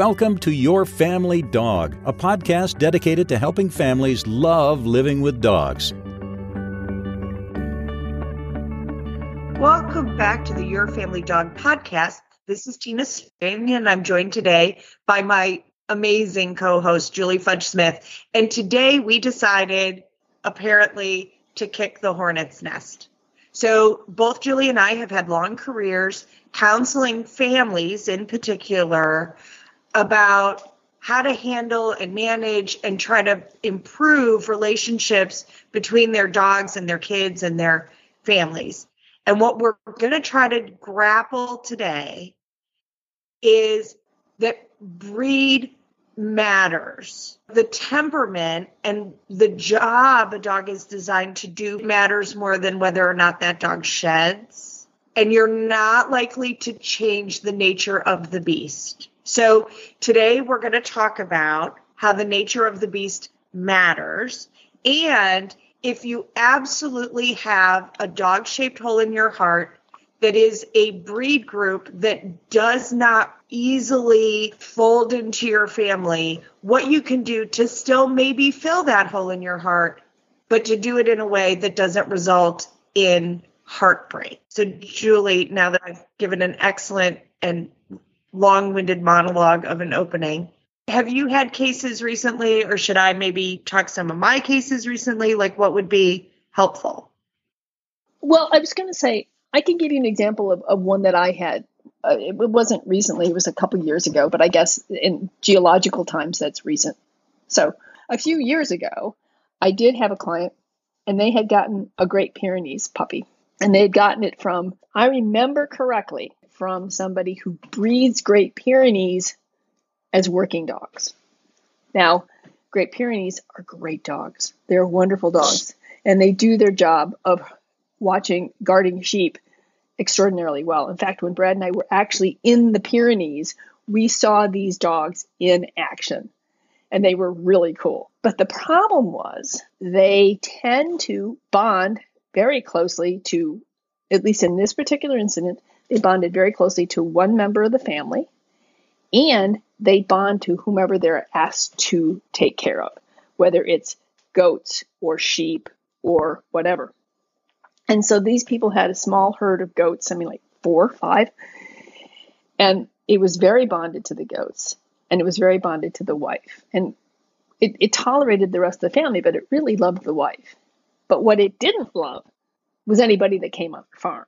welcome to Your Family Dog, a podcast dedicated to helping families love living with dogs. Welcome back to the Your Family Dog podcast. This is Tina Spain, and I'm joined today by my amazing co host, Julie Fudge Smith. And today we decided, apparently, to kick the hornet's nest. So, both Julie and I have had long careers counseling families in particular about how to handle and manage and try to improve relationships between their dogs and their kids and their families. And what we're going to try to grapple today is that breed matters. The temperament and the job a dog is designed to do matters more than whether or not that dog sheds. And you're not likely to change the nature of the beast. So today we're going to talk about how the nature of the beast matters. And if you absolutely have a dog shaped hole in your heart that is a breed group that does not easily fold into your family, what you can do to still maybe fill that hole in your heart, but to do it in a way that doesn't result in heartbreak. So, Julie, now that I've given an excellent and long winded monologue of an opening, have you had cases recently, or should I maybe talk some of my cases recently? Like, what would be helpful? Well, I was going to say, I can give you an example of, of one that I had. Uh, it wasn't recently, it was a couple years ago, but I guess in geological times that's recent. So, a few years ago, I did have a client and they had gotten a Great Pyrenees puppy. And they had gotten it from, I remember correctly, from somebody who breeds Great Pyrenees as working dogs. Now, Great Pyrenees are great dogs. They're wonderful dogs. And they do their job of watching, guarding sheep extraordinarily well. In fact, when Brad and I were actually in the Pyrenees, we saw these dogs in action and they were really cool. But the problem was they tend to bond very closely to, at least in this particular incident, they bonded very closely to one member of the family and they bond to whomever they're asked to take care of, whether it's goats or sheep or whatever. And so these people had a small herd of goats, I mean, like four, or five, and it was very bonded to the goats and it was very bonded to the wife. And it, it tolerated the rest of the family, but it really loved the wife. But what it didn't love was anybody that came on the farm.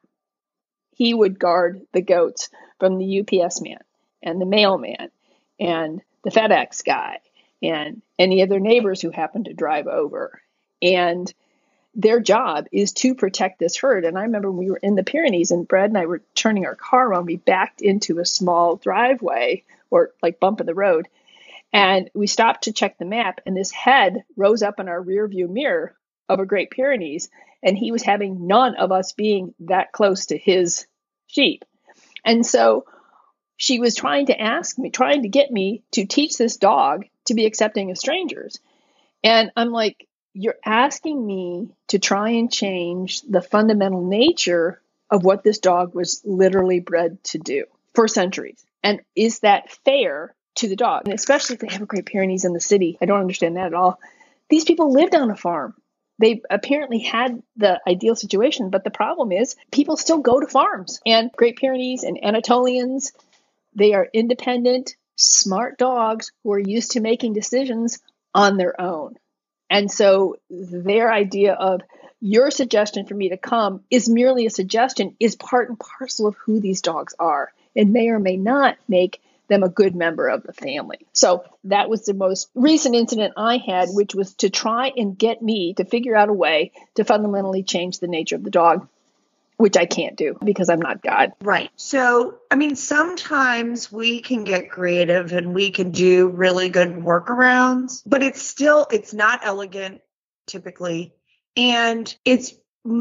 He would guard the goats from the UPS man and the mailman and the FedEx guy and any other neighbors who happen to drive over. And their job is to protect this herd. And I remember we were in the Pyrenees and Brad and I were turning our car around. We backed into a small driveway or like bump in the road. And we stopped to check the map, and this head rose up in our rear view mirror of a Great Pyrenees. And he was having none of us being that close to his sheep. And so she was trying to ask me, trying to get me to teach this dog to be accepting of strangers. And I'm like, you're asking me to try and change the fundamental nature of what this dog was literally bred to do for centuries. And is that fair to the dog? And especially if they have a Great Pyrenees in the city. I don't understand that at all. These people lived on a farm. They apparently had the ideal situation, but the problem is people still go to farms. And Great Pyrenees and Anatolians, they are independent, smart dogs who are used to making decisions on their own. And so their idea of your suggestion for me to come is merely a suggestion, is part and parcel of who these dogs are, and may or may not make them a good member of the family. So that was the most recent incident I had, which was to try and get me to figure out a way to fundamentally change the nature of the dog which I can't do because I'm not God. Right. So, I mean, sometimes we can get creative and we can do really good workarounds, but it's still it's not elegant typically, and it's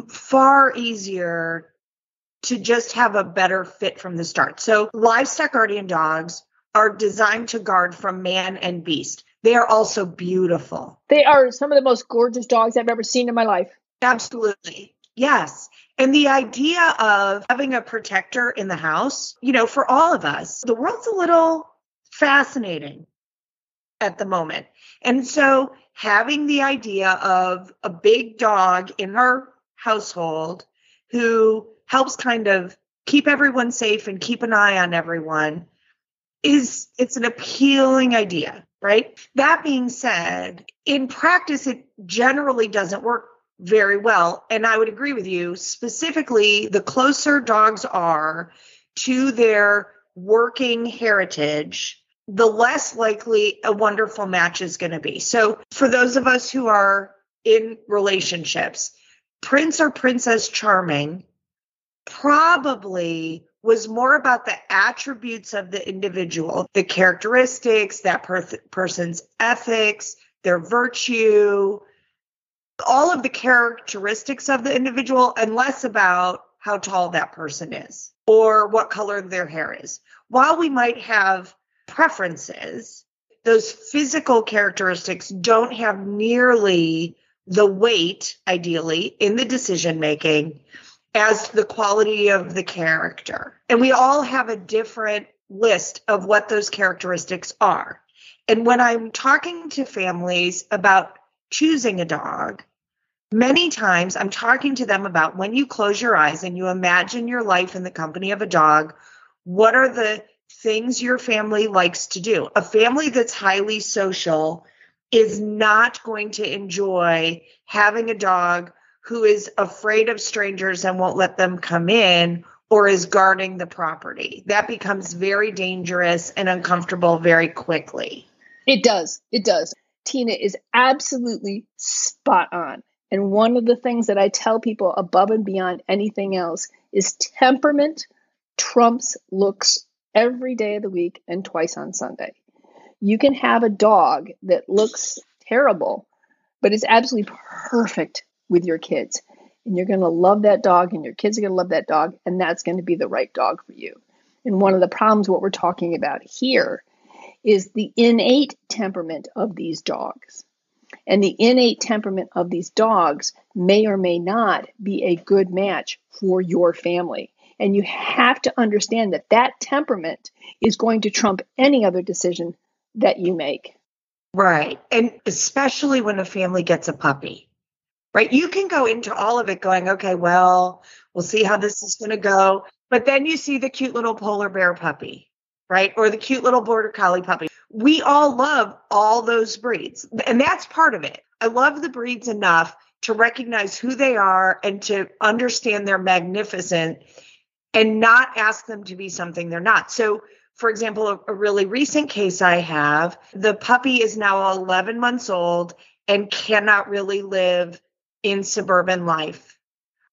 far easier to just have a better fit from the start. So, livestock guardian dogs are designed to guard from man and beast. They are also beautiful. They are some of the most gorgeous dogs I've ever seen in my life. Absolutely. Yes. And the idea of having a protector in the house, you know, for all of us, the world's a little fascinating at the moment. And so having the idea of a big dog in our household who helps kind of keep everyone safe and keep an eye on everyone is it's an appealing idea, right? That being said, in practice it generally doesn't work very well and I would agree with you specifically the closer dogs are to their working heritage the less likely a wonderful match is going to be. So, for those of us who are in relationships, Prince or Princess Charming probably was more about the attributes of the individual, the characteristics, that per- person's ethics, their virtue, all of the characteristics of the individual, and less about how tall that person is or what color their hair is. While we might have preferences, those physical characteristics don't have nearly the weight, ideally, in the decision making as the quality of the character. And we all have a different list of what those characteristics are. And when I'm talking to families about choosing a dog, many times I'm talking to them about when you close your eyes and you imagine your life in the company of a dog, what are the things your family likes to do. A family that's highly social is not going to enjoy having a dog who is afraid of strangers and won't let them come in or is guarding the property. That becomes very dangerous and uncomfortable very quickly. It does. It does. Tina is absolutely spot on. And one of the things that I tell people above and beyond anything else is temperament trumps looks every day of the week and twice on Sunday. You can have a dog that looks terrible, but is absolutely perfect with your kids. And you're going to love that dog, and your kids are going to love that dog, and that's going to be the right dog for you. And one of the problems, what we're talking about here, is the innate temperament of these dogs. And the innate temperament of these dogs may or may not be a good match for your family. And you have to understand that that temperament is going to trump any other decision that you make. Right. And especially when a family gets a puppy, right? You can go into all of it going, okay, well, we'll see how this is going to go. But then you see the cute little polar bear puppy, right? Or the cute little border collie puppy. We all love all those breeds. And that's part of it. I love the breeds enough to recognize who they are and to understand their magnificent and not ask them to be something they're not. So, for example, a, a, really recent case I have the puppy is now 11 months old and cannot really live in suburban life.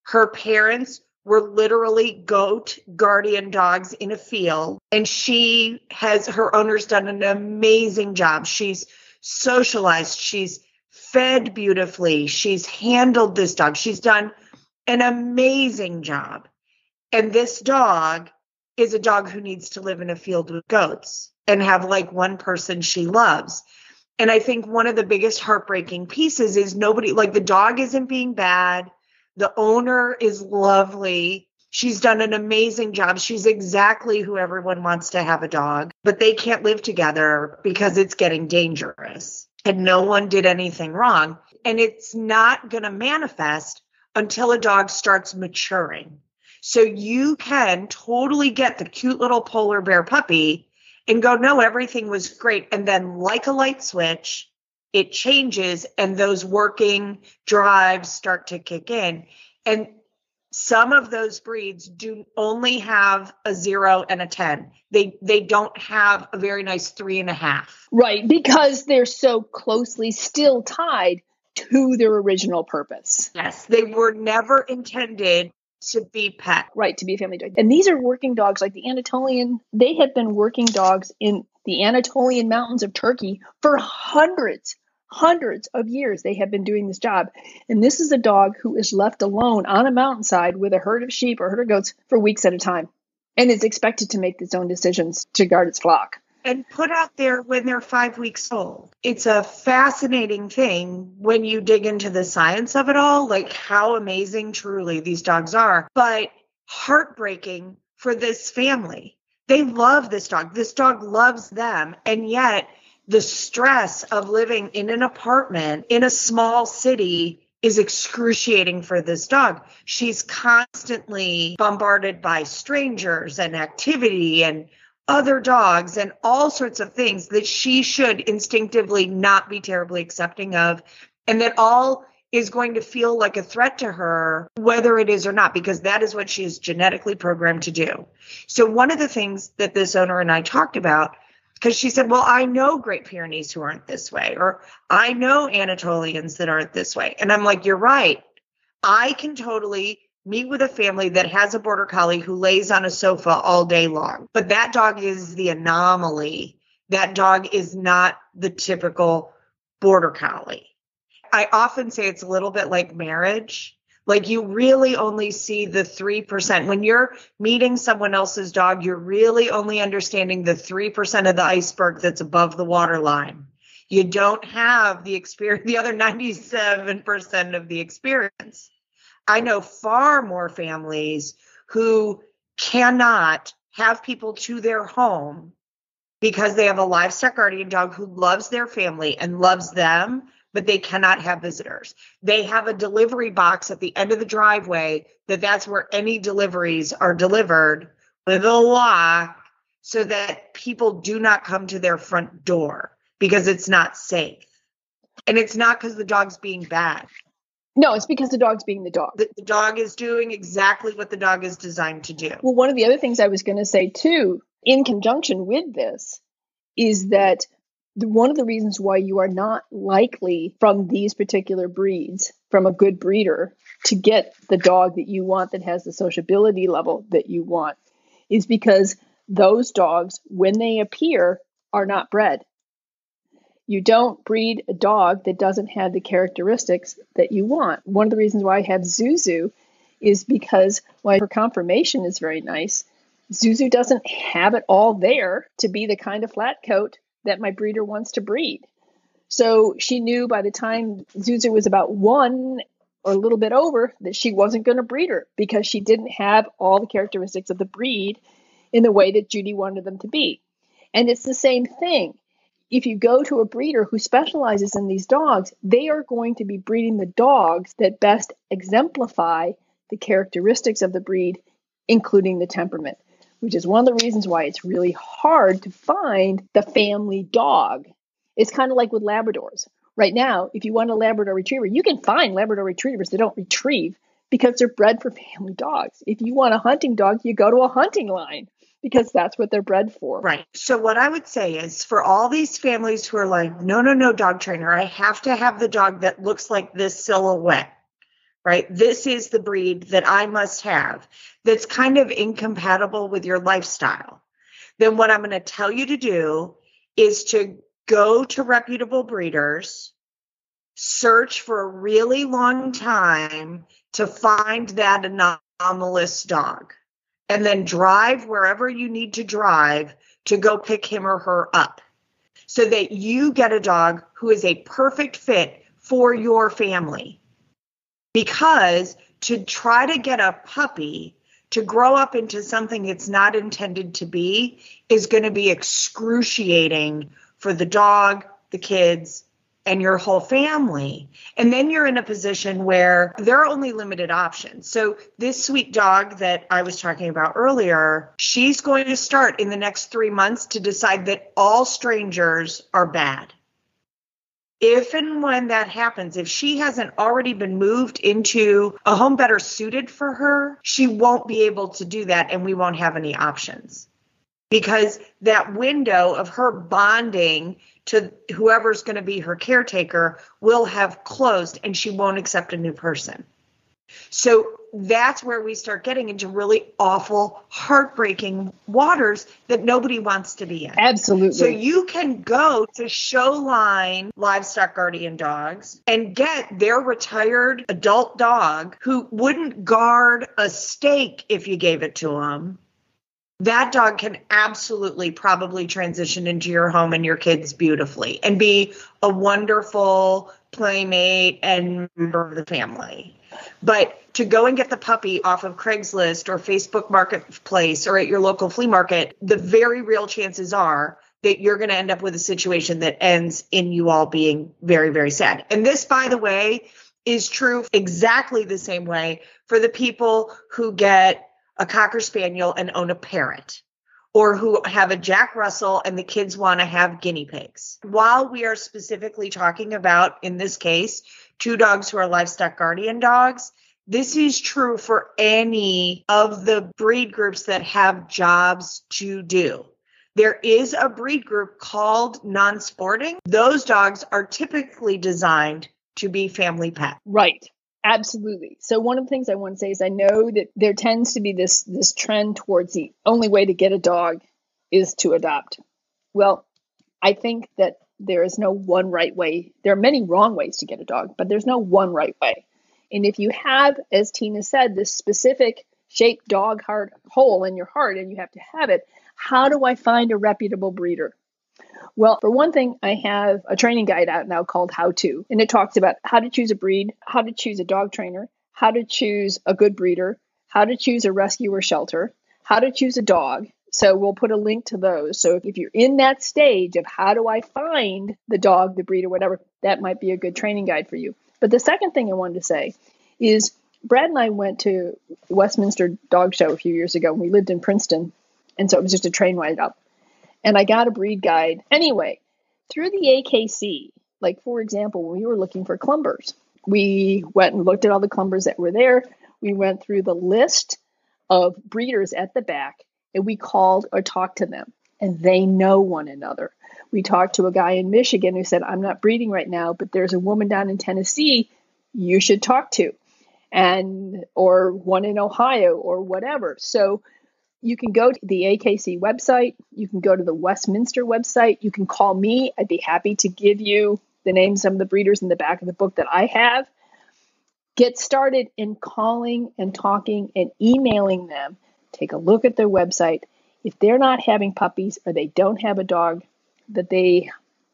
Her parents were literally goat guardian dogs in a field, and she has her owner's done an amazing job. She's socialized, she's fed beautifully, she's handled this dog, she's done an amazing job. And this dog is a dog who needs to live in a field with goats and have like one person she loves. And I think one of the biggest heartbreaking pieces is nobody, like the dog isn't being bad. The owner is lovely. She's done an amazing job. She's exactly who everyone wants to have a dog, but they can't live together because it's getting dangerous and no one did anything wrong. And it's not going to manifest until a dog starts maturing. So you can totally get the cute little polar bear puppy and go, no, everything was great. And then, like a light switch, it changes and those working drives start to kick in. And some of those breeds do only have a zero and a 10. They they don't have a very nice three and a half. Right, because they're so closely still tied to their original purpose. Yes, they were never intended to be pet. Right, to be a family dog. And these are working dogs like the Anatolian. They have been working dogs in the Anatolian mountains of Turkey for hundreds, hundreds of years. They have been doing this job. And this is a dog who is left alone on a mountainside with a herd of sheep or herd of goats for weeks at a time and is expected to make its own decisions to guard its flock and put out there when they're five weeks old. It's a fascinating thing when you dig into the science of it all, like how amazing truly these dogs are, but heartbreaking for this family They love this dog. This dog loves them. And yet, the stress of living in an apartment in a small city is excruciating for this dog. She's constantly bombarded by strangers and activity and other dogs and all sorts of things that she should instinctively not be terribly accepting of, and that all is going to feel like a threat to her, whether it is or not, because that is what she is genetically programmed to do. So, one of the things that this owner and I talked about, because she said, Well, I know Great Pyrenees who aren't this way, or I know Anatolians that aren't this way. And I'm like, You're right. I can totally meet with a family that has a border collie who lays on a sofa all day long. But that dog is the anomaly. That dog is not the typical border collie. I often say it's a little bit like marriage. Like you really only see the 3%. When you're meeting someone else's dog, you're really only understanding the 3% of the iceberg that's above the waterline. You don't have the experience, the other 97% of the experience. I know far more families who cannot have people to their home because they have a livestock guardian dog who loves their family and loves them, but they cannot have visitors. They have a delivery box at the end of the driveway that that's where any deliveries are delivered with a lock so that people do not come to their front door because it's not safe. And it's not because the dog's being bad. No, it's because the dog's being the dog. The, the dog is doing exactly what the dog is designed to do. Well, one of the other things I was going to say too, in conjunction with this, is that the, one of the reasons why you are not likely from these particular breeds, from a good breeder, to get the dog that you want that has the sociability level that you want, is because those dogs, when they appear, are not bred you don't breed a dog that doesn't have the characteristics that you want. One of the reasons why I have Zuzu is because while her conformation is very nice, Zuzu doesn't have it all there to be the kind of flat coat that my breeder wants to breed. So she knew by the time Zuzu was about one or a little bit over that she wasn't going to breed her because she didn't have all the characteristics of the breed in the way that Judy wanted them to be. And it's the same thing if you go to a breeder who specializes in these dogs, they are going to be breeding the dogs that best exemplify the characteristics of the breed, including the temperament, which is one of the reasons why it's really hard to find the family dog. It's kind of like with Labradors. Right now, if you want a Labrador retriever, you can find Labrador retrievers that don't retrieve because they're bred for family dogs. If you want a hunting dog, you go to a hunting line because that's what they're bred for. Right. So what I would say is for all these families who are like, no, no, no, dog trainer, I have to have the dog that looks like this silhouette. Right? This is the breed that I must have that's kind of incompatible with your lifestyle. Then what I'm going to tell you to do is to go to reputable breeders, search for a really long time to find that anomalous dog and then drive wherever you need to drive to go pick him or her up so that you get a dog who is a perfect fit for your family. Because to try to get a puppy to grow up into something it's not intended to be is going to be excruciating for the dog, the kids, and your whole family. And then you're in a position where there are only limited options. So, this sweet dog that I was talking about earlier, she's going to start in the next three months to decide that all strangers are bad. If and when that happens, if she hasn't already been moved into a home better suited for her, she won't be able to do that and we won't have any options because that window of her bonding to whoever's going to be her caretaker will have closed and she won't accept a new person. So that's where we start getting into really awful, heartbreaking waters that nobody wants to be in. Absolutely. So you can go to Showline Livestock Guardian Dogs and get their retired adult dog who wouldn't guard a steak if you gave it to him that dog can absolutely probably transition into your home and your kids beautifully and be a wonderful playmate and member of the family. But to go and get the puppy off of Craigslist or Facebook Marketplace or at your local flea market, the very real chances are that you're going to end up with a situation that ends in you all being very, very sad. And this, by the way, is true exactly the same way for the people who get a Cocker Spaniel and own a parrot or who have a Jack Russell and the kids want to have guinea pigs. While we are specifically talking about, in this case, two dogs who are livestock guardian dogs, this is true for any of the breed groups that have jobs to do. There is a breed group called non sporting. Those dogs are typically designed to be family pet. Right. Absolutely. So one of the things I want to say is I know that there tends to be this this trend towards the only way to get a dog is to adopt. Well, I think that there is no one right way. There are many wrong ways to get a dog, but there's no one right way. And if you have, as Tina said, this specific shaped dog heart hole in your heart and you have to have it, how do I find a reputable breeder? Well, for one thing, I have a training guide out now called How To, and it talks about how to choose a breed, how to choose a dog trainer, how to choose a good breeder, how to choose a rescue or shelter, how to choose a dog. So we'll put a link to those. So if you're in that stage of how do I find the dog, the breed, or whatever, that might be a good training guide for you. But the second thing I wanted to say is Brad and I went to Westminster Dog Show a few years ago. And we lived in Princeton, and so it was just a train ride up and I got a breed guide. Anyway, through the AKC, like for example, when we were looking for clumbers, we went and looked at all the clumbers that were there. We went through the list of breeders at the back and we called or talked to them, and they know one another. We talked to a guy in Michigan who said, I'm not breeding right now, but there's a woman down in Tennessee you should talk to, and or one in Ohio or whatever. So you can go to the AKC website. You can go to the Westminster website. You can call me. I'd be happy to give you the names of the breeders in the back of the book that I have. Get started in calling and talking and emailing them. Take a look at their website. If they're not having puppies or they don't have a dog that they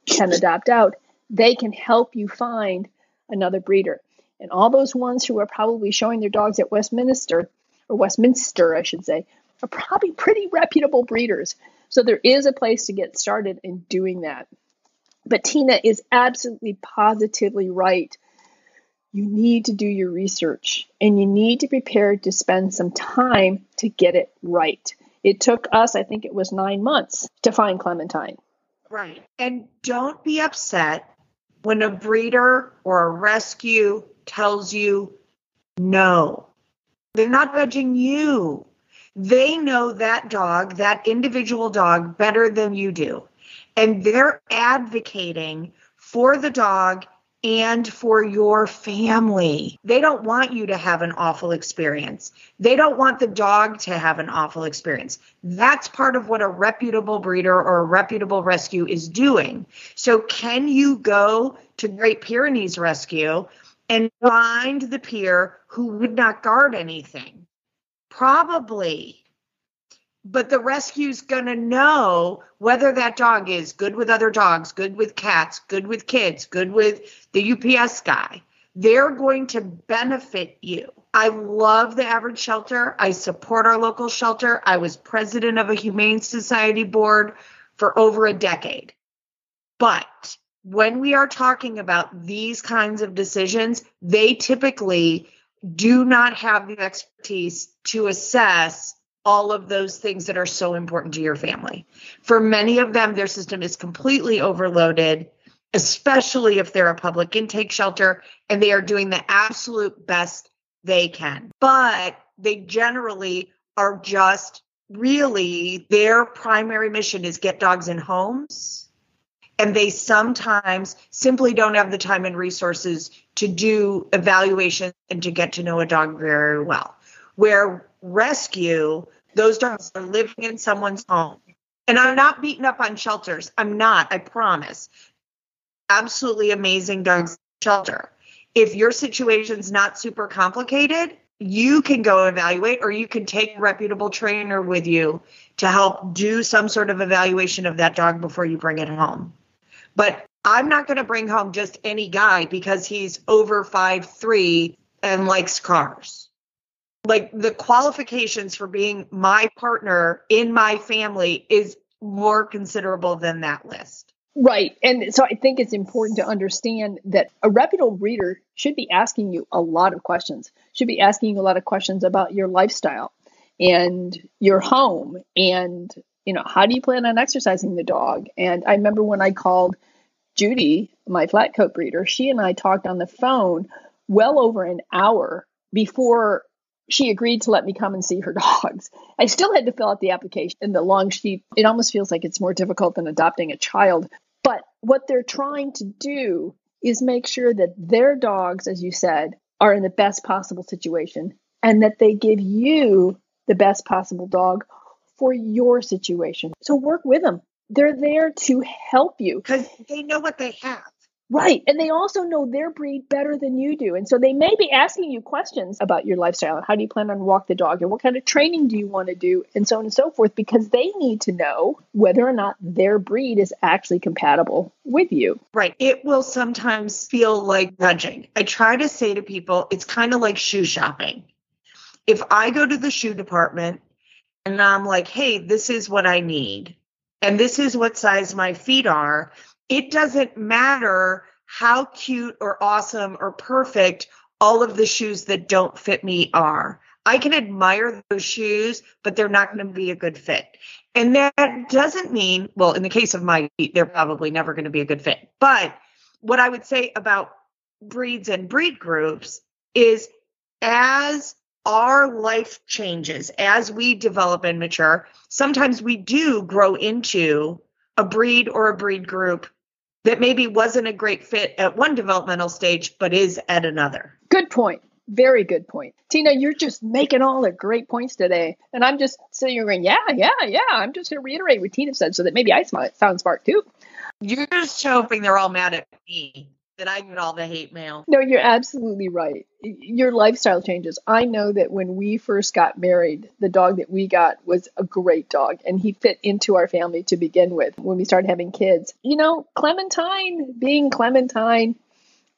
can adopt out, they can help you find another breeder. And all those ones who are probably showing their dogs at Westminster, or Westminster, I should say, are probably pretty reputable breeders. So there is a place to get started in doing that. But Tina is absolutely positively right. You need to do your research and you need to prepare to spend some time to get it right. It took us, I think it was nine months to find Clementine. Right. And don't be upset when a breeder or a rescue tells you no. They're not judging you. They know that dog, that individual dog, better than you do. And they're advocating for the dog and for your family. They don't want you to have an awful experience. They don't want the dog to have an awful experience. That's part of what a reputable breeder or a reputable rescue is doing. So, can you go to Great Pyrenees Rescue and find the Pyr who would not guard anything? Probably. But the rescue's going to know whether that dog is good with other dogs, good with cats, good with kids, good with the UPS guy. They're going to benefit you. I love the average shelter. I support our local shelter. I was president of a Humane Society board for over a decade. But when we are talking about these kinds of decisions, they typically do not have the expertise to assess all of those things that are so important to your family. For many of them, their system is completely overloaded, especially if they're a public intake shelter and they are doing the absolute best they can. But they generally are just really their primary mission is get dogs in homes and they sometimes simply don't have the time and resources to do evaluation and to get to know a dog very well. Where rescue, those dogs are living in someone's home. And I'm not beating up on shelters. I'm not, I promise. Absolutely amazing dogs shelter. If your situation's not super complicated, you can go evaluate or you can take a reputable trainer with you to help do some sort of evaluation of that dog before you bring it home. But I'm not going to bring home just any guy because he's over five three and likes cars. Like the qualifications for being my partner in my family is more considerable than that list. Right. And so I think it's important to understand that a reputable reader should be asking you a lot of questions, should be asking you a lot of questions about your lifestyle and your home and, you know, how do you plan on exercising the dog? And I remember when I called Judy, my flat coat breeder, she and I talked on the phone well over an hour before she agreed to let me come and see her dogs. I still had to fill out the application and the long sheet. It almost feels like it's more difficult than adopting a child but what they're trying to do is make sure that their dogs, as you said, are in the best possible situation and that they give you the best possible dog for your situation. So work with them. They're there to help you because they know what they have. Right. And they also know their breed better than you do. And so they may be asking you questions about your lifestyle and how do you plan on walk the dog and what kind of training do you want to do and so on and so forth because they need to know whether or not their breed is actually compatible with you. Right. It will sometimes feel like judging. I try to say to people, it's kind of like shoe shopping. If I go to the shoe department and I'm like, hey, this is what I need, and this is what size my feet are, it doesn't matter how cute or awesome or perfect all of the shoes that don't fit me are. I can admire those shoes, but they're not going to be a good fit. And that doesn't mean, well, in the case of my feet, they're probably never going to be a good fit. But what I would say about breeds and breed groups is as our life changes, as we develop and mature, sometimes we do grow into a breed or a breed group that maybe wasn't a great fit at one developmental stage, but is at another. Good point. Very good point. Tina, you're just making all the great points today. And I'm just sitting here going, yeah, yeah, yeah. I'm just going to reiterate what Tina said so that maybe I sound smart too. You're just hoping they're all mad at me that I get all the hate mail. No, you're absolutely right. Your lifestyle changes. I know that when we first got married, the dog that we got was a great dog and he fit into our family to begin with when we started having kids. You know, Clementine being Clementine,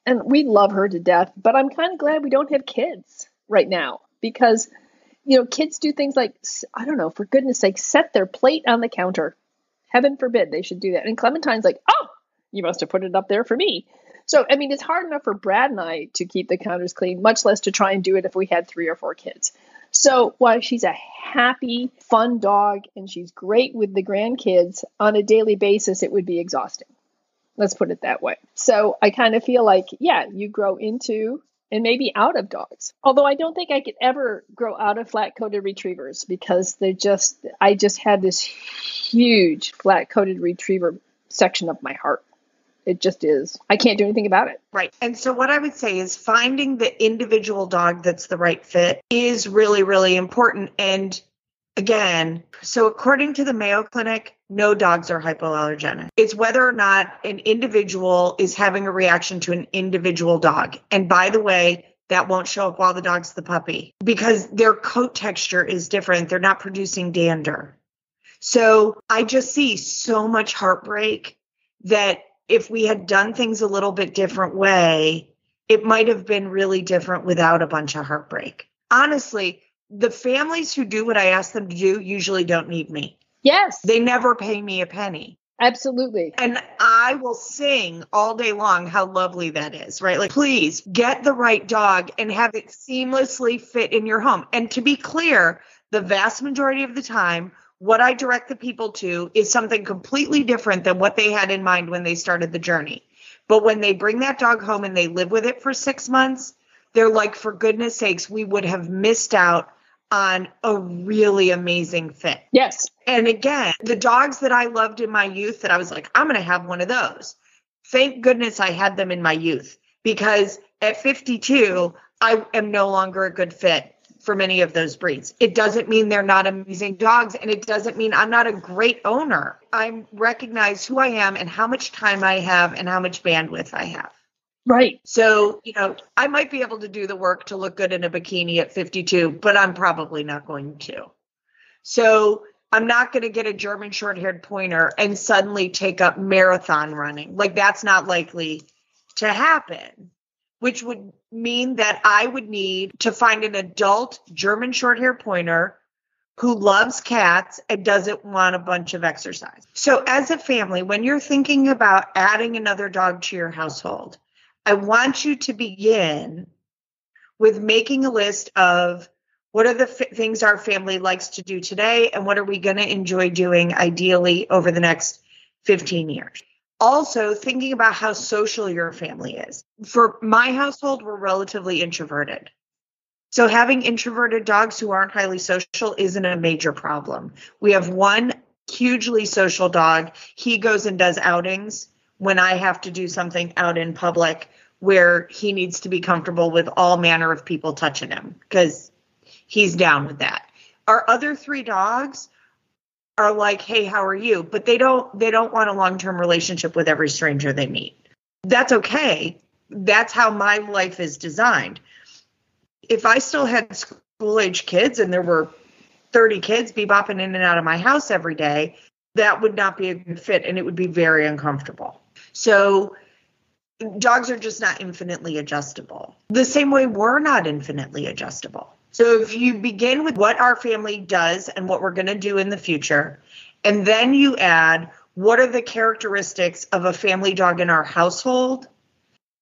and we love her to death, but I'm kind of glad we don't have kids right now because, you know, kids do things like, I don't know, for goodness sake, set their plate on the counter. Heaven forbid they should do that. And Clementine's like, oh, you must have put it up there for me. So, I mean, it's hard enough for Brad and I to keep the counters clean, much less to try and do it if we had three or four kids. So, while she's a happy, fun dog and she's great with the grandkids on a daily basis, it would be exhausting. Let's put it that way. So, I kind of feel like, yeah, you grow into and maybe out of dogs. Although I don't think I could ever grow out of flat coated retrievers because they're just, I just had this huge flat coated retriever section of my heart. It just is. I can't do anything about it. Right. And so, what I would say is finding the individual dog that's the right fit is really, really important. And again, so according to the Mayo Clinic, no dogs are hypoallergenic. It's whether or not an individual is having a reaction to an individual dog. And by the way, that won't show up while the dog's the puppy because their coat texture is different. They're not producing dander. So I just see so much heartbreak that if we had done things a little bit different way, it might have been really different without a bunch of heartbreak. Honestly, the families who do what I ask them to do usually don't need me. Yes. They never pay me a penny. Absolutely. And I will sing all day long how lovely that is, right? Like, please get the right dog and have it seamlessly fit in your home. And to be clear, the vast majority of the time, what I direct the people to is something completely different than what they had in mind when they started the journey. But when they bring that dog home and they live with it for six months, they're like, for goodness sakes, we would have missed out on a really amazing fit. Yes. And again, the dogs that I loved in my youth that I was like, I'm going to have one of those. Thank goodness I had them in my youth because at 52, I am no longer a good fit for many of those breeds. It doesn't mean they're not amazing dogs, and it doesn't mean I'm not a great owner. I recognize who I am and how much time I have and how much bandwidth I have. Right. So, you know, I might be able to do the work to look good in a bikini at 52, but I'm probably not going to. So, I'm not going to get a German short haired pointer and suddenly take up marathon running. Like, that's not likely to happen, which would mean that I would need to find an adult German short haired pointer who loves cats and doesn't want a bunch of exercise. So, as a family, when you're thinking about adding another dog to your household, I want you to begin with making a list of what are the f- things our family likes to do today and what are we going to enjoy doing ideally over the next 15 years. Also, thinking about how social your family is. For my household, we're relatively introverted. So, having introverted dogs who aren't highly social isn't a major problem. We have one hugely social dog. He goes and does outings when I have to do something out in public where he needs to be comfortable with all manner of people touching him because he's down with that. Our other three dogs are like, "Hey, how are you?" but they don't they don't want a long-term relationship with every stranger they meet. That's okay. That's how my life is designed. If I still had school age kids and there were 30 kids bebopping in and out of my house every day, that would not be a good fit and it would be very uncomfortable. So dogs are just not infinitely adjustable. The same way we're not infinitely adjustable. So if you begin with what our family does and what we're going to do in the future, and then you add what are the characteristics of a family dog in our household,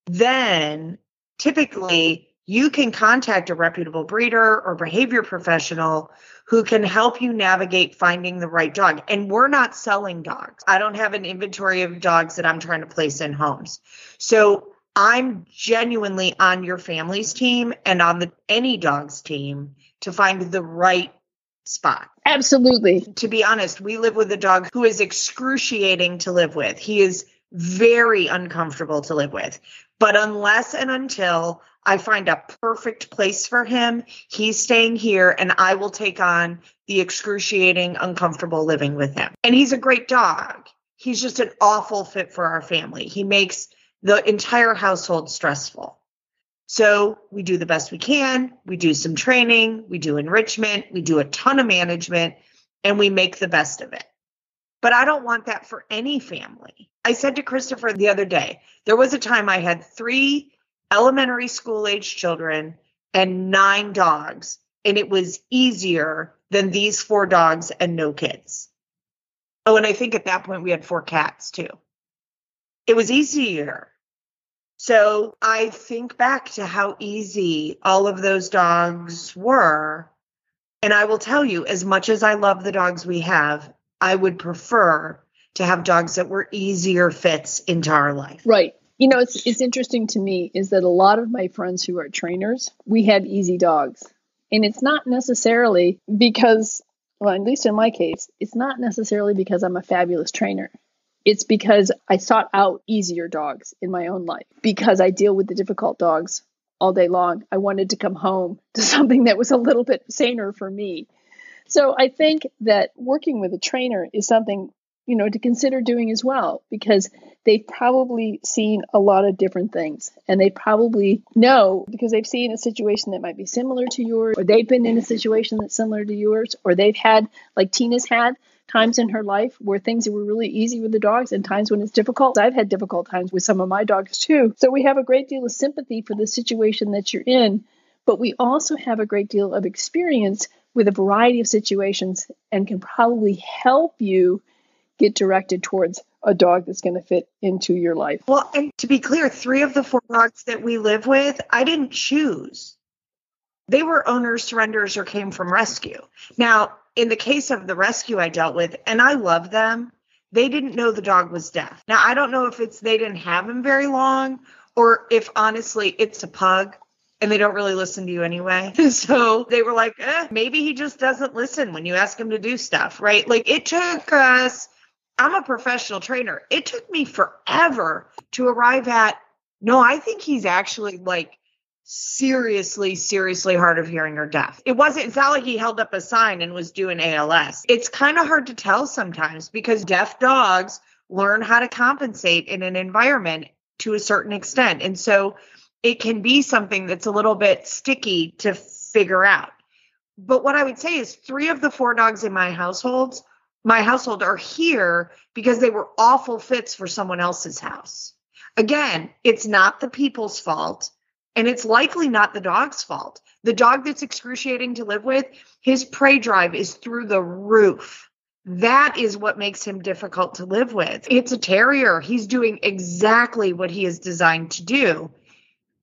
then typically you can contact a reputable breeder or behavior professional who can help you navigate finding the right dog. And we're not selling dogs. I don't have an inventory of dogs that I'm trying to place in homes. So I'm genuinely on your family's team and on the any dog's team to find the right spot. Absolutely. To be honest, we live with a dog who is excruciating to live with. He is very uncomfortable to live with. But unless and until I find a perfect place for him. He's staying here, and I will take on the excruciating, uncomfortable living with him. And he's a great dog. He's just an awful fit for our family. He makes the entire household stressful. So we do the best we can. We do some training, we do enrichment, we do a ton of management, and we make the best of it. But I don't want that for any family. I said to Christopher the other day, there was a time I had three elementary school age children and nine dogs. And it was easier than these four dogs and no kids. Oh, and I think at that point we had four cats too. It was easier. So I think back to how easy all of those dogs were. And I will tell you, as much as I love the dogs we have, I would prefer to have dogs that were easier fits into our life. Right. You know, it's it's interesting to me is that a lot of my friends who are trainers, we have easy dogs. And it's not necessarily because well, at least in my case, it's not necessarily because I'm a fabulous trainer. It's because I sought out easier dogs in my own life. Because I deal with the difficult dogs all day long. I wanted to come home to something that was a little bit saner for me. So I think that working with a trainer is something you know to consider doing as well because they've probably seen a lot of different things and they probably know because they've seen a situation that might be similar to yours or they've been in a situation that's similar to yours or they've had like tina's had times in her life where things were really easy with the dogs and times when it's difficult i've had difficult times with some of my dogs too so we have a great deal of sympathy for the situation that you're in but we also have a great deal of experience with a variety of situations and can probably help you get directed towards a dog that's going to fit into your life. Well, and to be clear, three of the four dogs that we live with, I didn't choose. They were owners, surrenders or came from rescue. Now, in the case of the rescue I dealt with, and I love them, they didn't know the dog was deaf. Now, I don't know if it's they didn't have him very long or if honestly it's a pug and they don't really listen to you anyway. so they were like, eh, maybe he just doesn't listen when you ask him to do stuff, right? Like it took us I'm a professional trainer. It took me forever to arrive at no, I think he's actually like seriously, seriously hard of hearing or deaf. It wasn't, it's not like he held up a sign and was doing ALS. It's kind of hard to tell sometimes because deaf dogs learn how to compensate in an environment to a certain extent. And so it can be something that's a little bit sticky to figure out. But what I would say is three of the four dogs in my households, my household are here because they were awful fits for someone else's house. Again, it's not the people's fault and it's likely not the dog's fault. The dog that's excruciating to live with, his prey drive is through the roof. That is what makes him difficult to live with. It's a terrier. He's doing exactly what he is designed to do.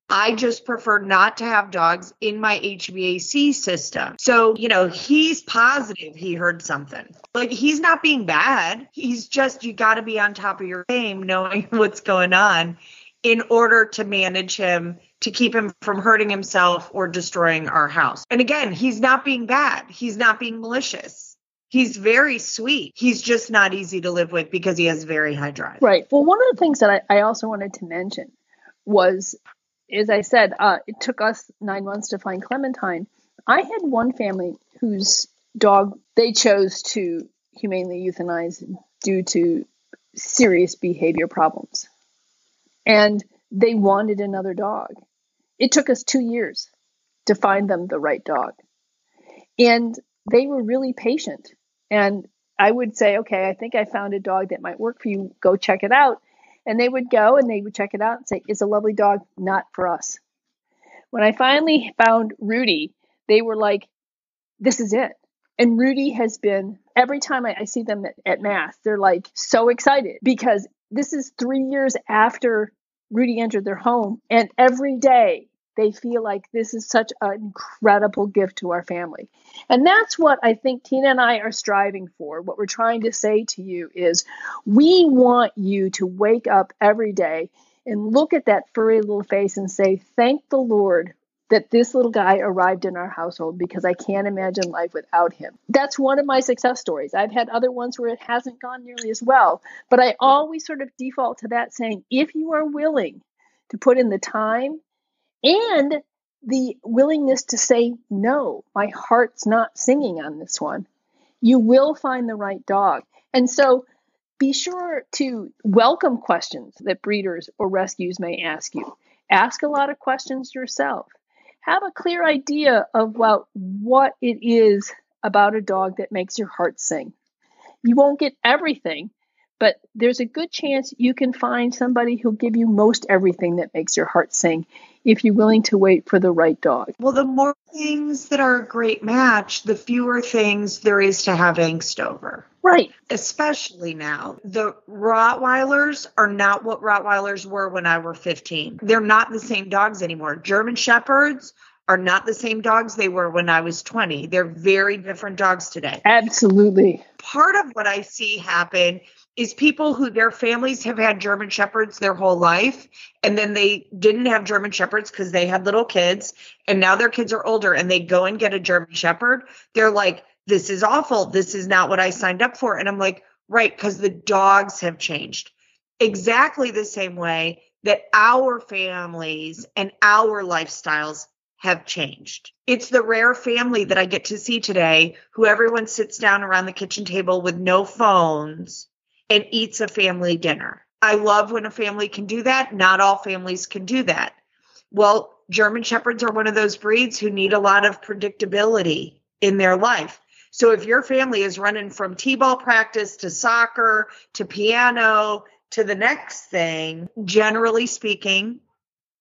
I just prefer not to have dogs in my HVAC system. So, you know, he's positive he heard something. Like, he's not being bad. He's just, you got to be on top of your game knowing what's going on in order to manage him to keep him from hurting himself or destroying our house. And again, he's not being bad, he's not being malicious. He's very sweet. He's just not easy to live with because he has very high drive. Right. Well, one of the things that I, I also wanted to mention was, as I said, uh, it took us nine months to find Clementine. I had one family whose dog they chose to humanely euthanize due to serious behavior problems. And they wanted another dog. It took us two years to find them the right dog. And they were really patient. And I would say, okay, I think I found a dog that might work for you. Go check it out. And they would go and they would check it out and say, it's a lovely dog, not for us. When I finally found Rudy, they were like, this is it. And Rudy has been, every time I, I see them at, at Mass, they're like so excited because this is three years after Rudy entered their home. And every day they feel like this is such an incredible gift to our family. And that's what I think Tina and I are striving for. What we're trying to say to you is we want you to wake up every day and look at that furry little face and say, Thank the Lord that this little guy arrived in our household because I can't imagine life without him. That's one of my success stories. I've had other ones where it hasn't gone nearly as well, but I always sort of default to that saying, if you are willing to put in the time and the willingness to say, no, my heart's not singing on this one, you will find the right dog. And so be sure to welcome questions that breeders or rescues may ask you. Ask a lot of questions yourself have a clear idea of well, what it is about a dog that makes your heart sing. You won't get everything, but there's a good chance you can find somebody who'll give you most everything that makes your heart sing if you're willing to wait for the right dog. Well, the more things that are a great match, the fewer things there is to have angst over. Right. Especially now. The Rottweilers are not what Rottweilers were when I were 15. They're not the same dogs anymore. German Shepherds are not the same dogs they were when I was 20. They're very different dogs today. Absolutely. Part of what I see happen is people who their families have had German Shepherds their whole life, and then they didn't have German Shepherds because they had little kids, and now their kids are older and they go and get a German Shepherd. They're like, this is awful. This is not what I signed up for. And I'm like, right, because the dogs have changed exactly the same way that our families and our lifestyles have changed. It's the rare family that I get to see today who everyone sits down around the kitchen table with no phones and eats a family dinner. I love when a family can do that. Not all families can do that. Well, German Shepherds are one of those breeds who need a lot of predictability in their life. So if your family is running from t-ball practice to soccer to piano to the next thing, generally speaking,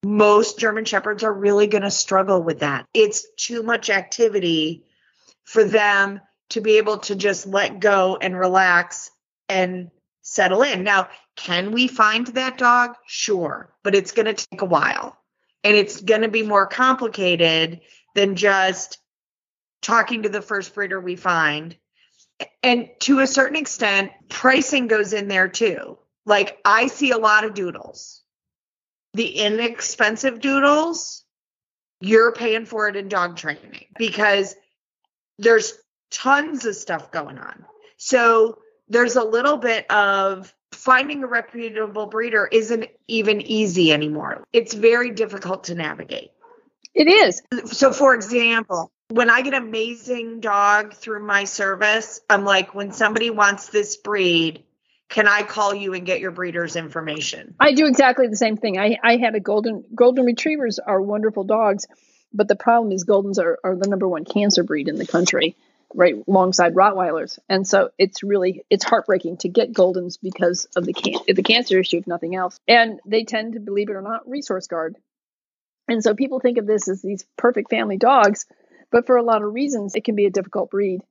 most German Shepherds are really going to struggle with that. It's too much activity for them to be able to just let go and relax and settle in. Now, can we find that dog? Sure, but it's going to take a while and it's going to be more complicated than just talking to the first breeder we find. And to a certain extent, pricing goes in there too. Like I see a lot of doodles. The inexpensive doodles, you're paying for it in dog training because there's tons of stuff going on. So there's a little bit of finding a reputable breeder isn't even easy anymore. It's very difficult to navigate. It is. So, for example, when I get amazing dog through my service, I'm like, when somebody wants this breed, can I call you and get your breeder's information? I do exactly the same thing. I, I had a golden golden retrievers are wonderful dogs, but the problem is Goldens are, are the number one cancer breed in the country, right alongside Rottweilers. And so it's really it's heartbreaking to get Goldens because of the can- the cancer issue, if nothing else. And they tend to, believe it or not, resource guard. And so people think of this as these perfect family dogs, but for a lot of reasons, it can be a difficult breed.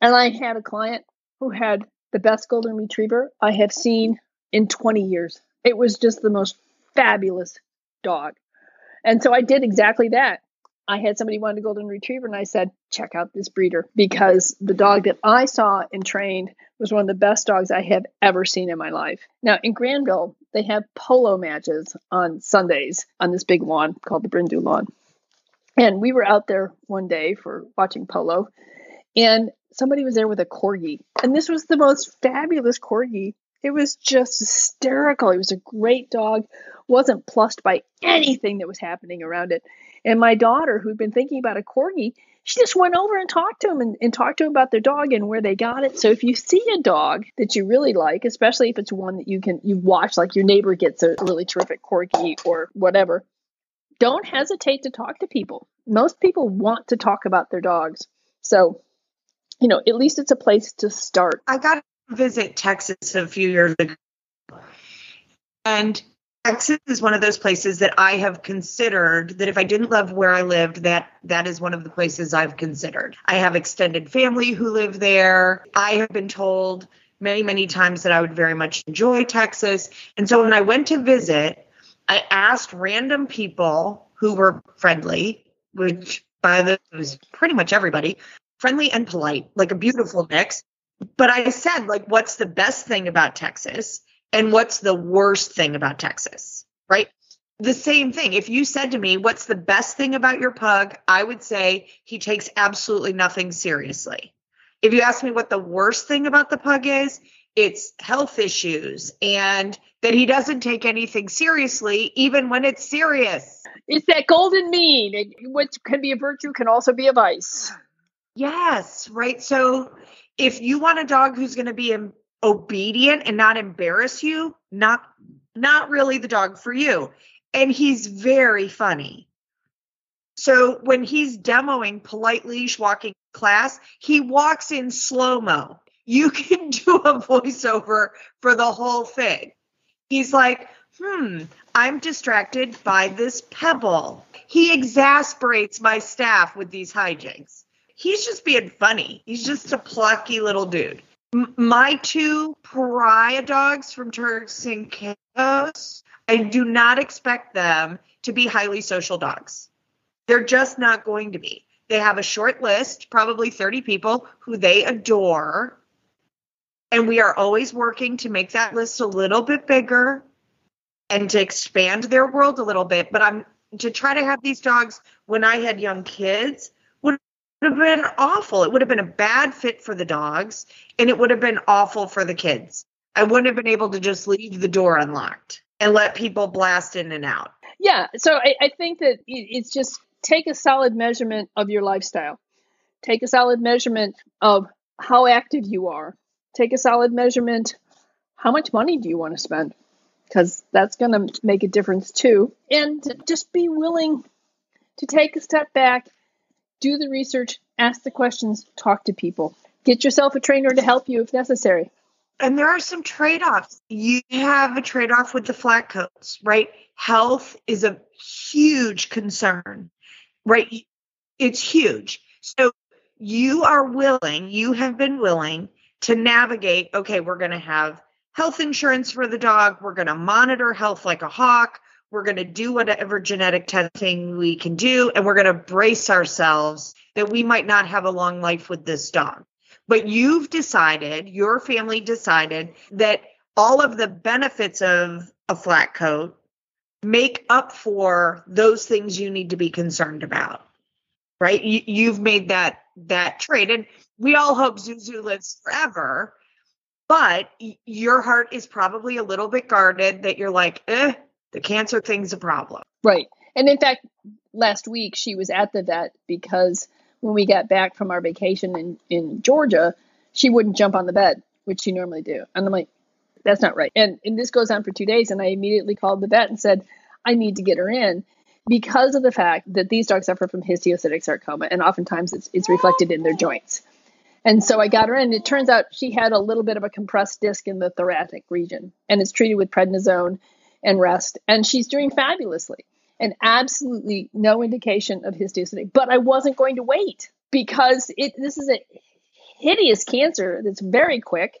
And I had a client who had the best golden retriever I have seen in 20 years. It was just the most fabulous dog. And so I did exactly that. I had somebody want a golden retriever, and I said, check out this breeder because the dog that I saw and trained was one of the best dogs I have ever seen in my life. Now, in Granville, they have polo matches on Sundays on this big lawn called the Bryn Du lawn. And we were out there one day for watching polo, and somebody was there with a corgi. And this was the most fabulous corgi. It was just hysterical. It was a great dog, wasn't plussed by anything that was happening around it. And my daughter, who'd been thinking about a corgi, she just went over and talked to him and, and talked to him about their dog and where they got it. So if you see a dog that you really like, especially if it's one that you can you watch, like your neighbor gets a really terrific corgi or whatever, don't hesitate to talk to people. Most people want to talk about their dogs. So, you know, at least it's a place to start. I got to visit Texas a few years ago. And Texas is one of those places that I have considered that if I didn't love where I lived, that that is one of the places I've considered. I have extended family who live there. I have been told many, many times that I would very much enjoy Texas. And so when I went to visit, I asked random people who were friendly, which by the it was pretty much everybody, friendly and polite, like a beautiful mix. But I said, like, what's the best thing about Texas? And what's the worst thing about Texas, right? The same thing. If you said to me, What's the best thing about your pug? I would say he takes absolutely nothing seriously. If you ask me what the worst thing about the pug is, it's health issues and that he doesn't take anything seriously, even when it's serious. It's that golden mean. What can be a virtue can also be a vice. Yes, right. So if you want a dog who's going to be obedient and not embarrass you, not not really the dog for you. And he's very funny. So when he's demoing polite leash walking class, he walks in slow-mo. You can do a voiceover for the whole thing. He's like, hmm, I'm distracted by this pebble. He exasperates my staff with these hijinks. He's just being funny. He's just a plucky little dude my two pariah dogs from Turks and Caicos, I do not expect them to be highly social dogs. They're just not going to be. They have a short list, probably 30 people who they adore. And we are always working to make that list a little bit bigger and to expand their world a little bit. But I'm to try to have these dogs when I had young kids would have been awful. It would have been a bad fit for the dogs and it would have been awful for the kids. I wouldn't have been able to just leave the door unlocked and let people blast in and out. Yeah. So I, I think that it's just take a solid measurement of your lifestyle, take a solid measurement of how active you are, take a solid measurement how much money do you want to spend? Because that's going to make a difference too. And just be willing to take a step back do the research, ask the questions, talk to people. Get yourself a trainer to help you if necessary. And there are some trade offs. You have a trade off with the flat coats, right? Health is a huge concern, right? It's huge. So you are willing, you have been willing to navigate okay, we're going to have health insurance for the dog, we're going to monitor health like a hawk, we're going to do whatever genetic testing we can do, and we're going to brace ourselves that we might not have a long life with this dog. But you've decided, your family decided that all of the benefits of a flat coat make up for those things you need to be concerned about. Right? You, have made that that trade, and we all hope Zuzu lives forever. But your heart is probably a little bit guarded that you're like, eh, the cancer thing's a problem. Right. And in fact, last week she was at the vet because when we got back from our vacation in, in Georgia, she wouldn't jump on the bed, which she normally do. And I'm like, that's not right. And, and this goes on for two days. And I immediately called the vet and said, I need to get her in because of the fact that these dogs suffer from histiocytic sarcoma. And oftentimes it's, it's reflected in their joints. And so I got her in. It turns out she had a little bit of a compressed disc in the thoracic region and it's treated with prednisone and rest. And she's doing fabulously and absolutely no indication of histiocytic. But I wasn't going to wait because it this is a hideous cancer that's very quick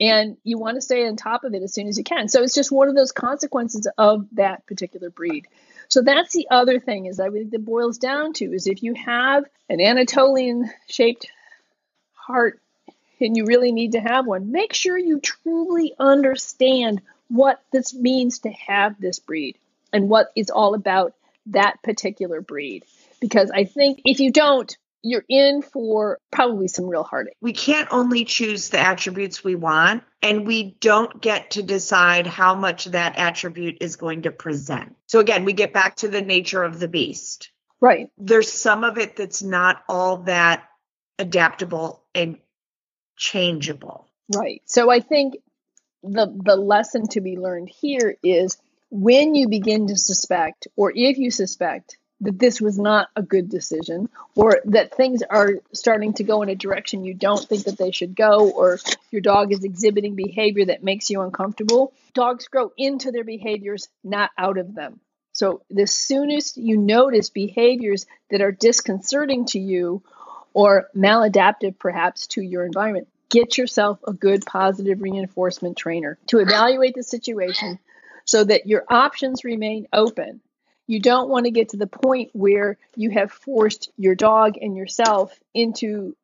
and you want to stay on top of it as soon as you can. So it's just one of those consequences of that particular breed. So that's the other thing is that it boils down to is if you have an Anatolian shaped heart and you really need to have one, make sure you truly understand what this means to have this breed and what it's all about that particular breed. Because I think if you don't, you're in for probably some real heartache. We can't only choose the attributes we want, and we don't get to decide how much that attribute is going to present. So, again, we get back to the nature of the beast. Right. There's some of it that's not all that adaptable and changeable. Right. So, I think the the lesson to be learned here is when you begin to suspect or if you suspect that this was not a good decision or that things are starting to go in a direction you don't think that they should go or your dog is exhibiting behavior that makes you uncomfortable dogs grow into their behaviors not out of them. So the soonest you notice behaviors that are disconcerting to you or maladaptive perhaps to your environment get yourself a good positive reinforcement trainer to evaluate the situation so that your options remain open you don't want to get to the point where you have forced your dog and yourself into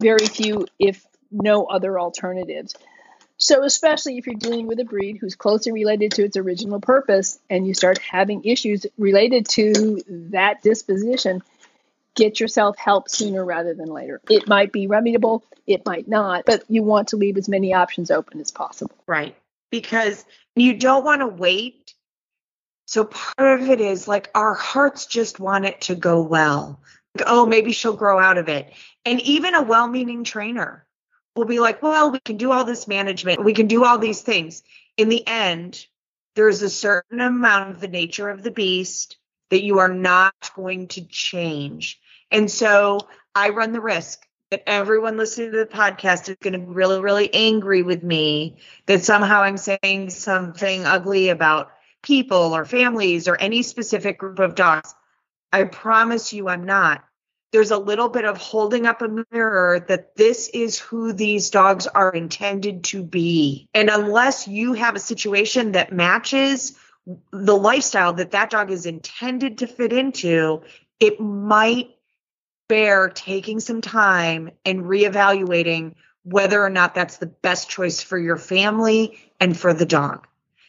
very few, if no other alternatives. So, especially if you're dealing with a breed who's closely related to its original purpose and you start having issues related to that disposition, get yourself help sooner rather than later. It might be remediable, it might not, but you want to leave as many options open as possible. Right. Because you don't want to wait so part of it is like our hearts just want it to go well. Like, oh, maybe she'll grow out of it. And even a well meaning trainer will be like, well, we can do all this management, we can do all these things. In the end, there's a certain amount of the nature of the beast that you are not going to change. And so I run the risk that everyone listening to the podcast is going to be really, really angry with me that somehow I'm saying something ugly about people or families or any specific group of dogs. I promise you I'm not. There's a little bit of holding up a mirror that this is who these dogs are intended to be. And unless you have a situation that matches the lifestyle that that dog is intended to fit into, it might bear taking some time and reevaluating whether or not that's the best choice for your family and for the dog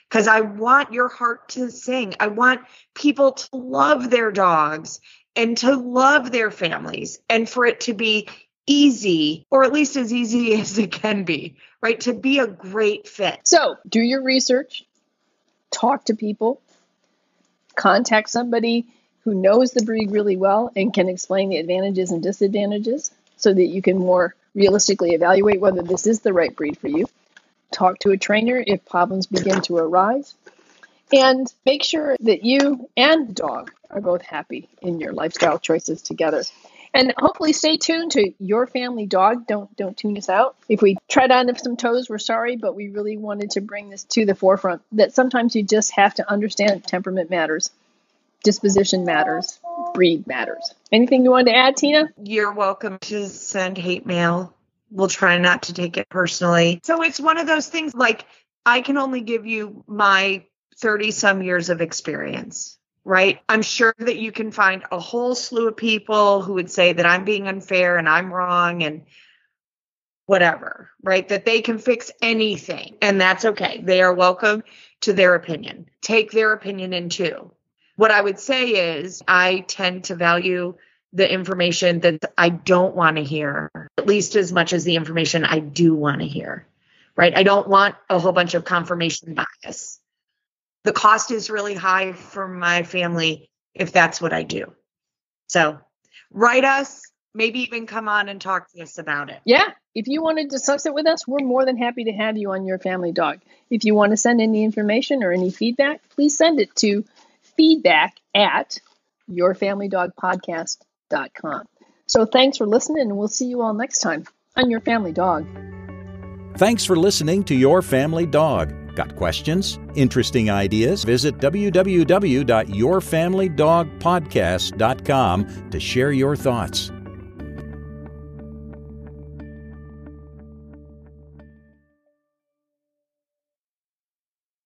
because I want your heart to sing. I want people to love their dogs and to love their families and for it to be easy or at least as easy as it can be, right? To be a great fit. So do your research, talk to people, contact somebody who knows the breed really well and can explain the advantages and disadvantages so that you can more realistically evaluate whether this is the right breed for you talk to a trainer if problems begin to arise, and make sure that you and the dog are both happy in your lifestyle choices together. And hopefully stay tuned to your family dog. Don't don't tune us out. If we tread on some toes, we're sorry, but we really wanted to bring this to the forefront that sometimes you just have to understand temperament matters, disposition matters, breed matters. Anything you wanted to add, Tina? You're welcome to send hate mail we'll try not to take it personally. So it's one of those things like I can only give you my 30 some years of experience, right? I'm sure that you can find a whole slew of people who would say that I'm being unfair and I'm wrong and whatever, right? That they can fix anything and that's okay. They are welcome to their opinion. Take their opinion in too. What I would say is I tend to value the information that I don't want to hear, at least as much as the information I do want to hear, right? I don't want a whole bunch of confirmation bias. The cost is really high for my family if that's what I do. So write us, maybe even come on and talk to us about it. Yeah. If you want to discuss it with us, we're more than happy to have you on your family dog. If you want to send any information or any feedback, please send it to feedback at yourfamilydogpodcast.com. So thanks for listening, and we'll see you all next time on Your Family Dog. Thanks for listening to Your Family Dog. Got questions? Interesting ideas? Visit www.yourfamilydogpodcast.com to share your thoughts.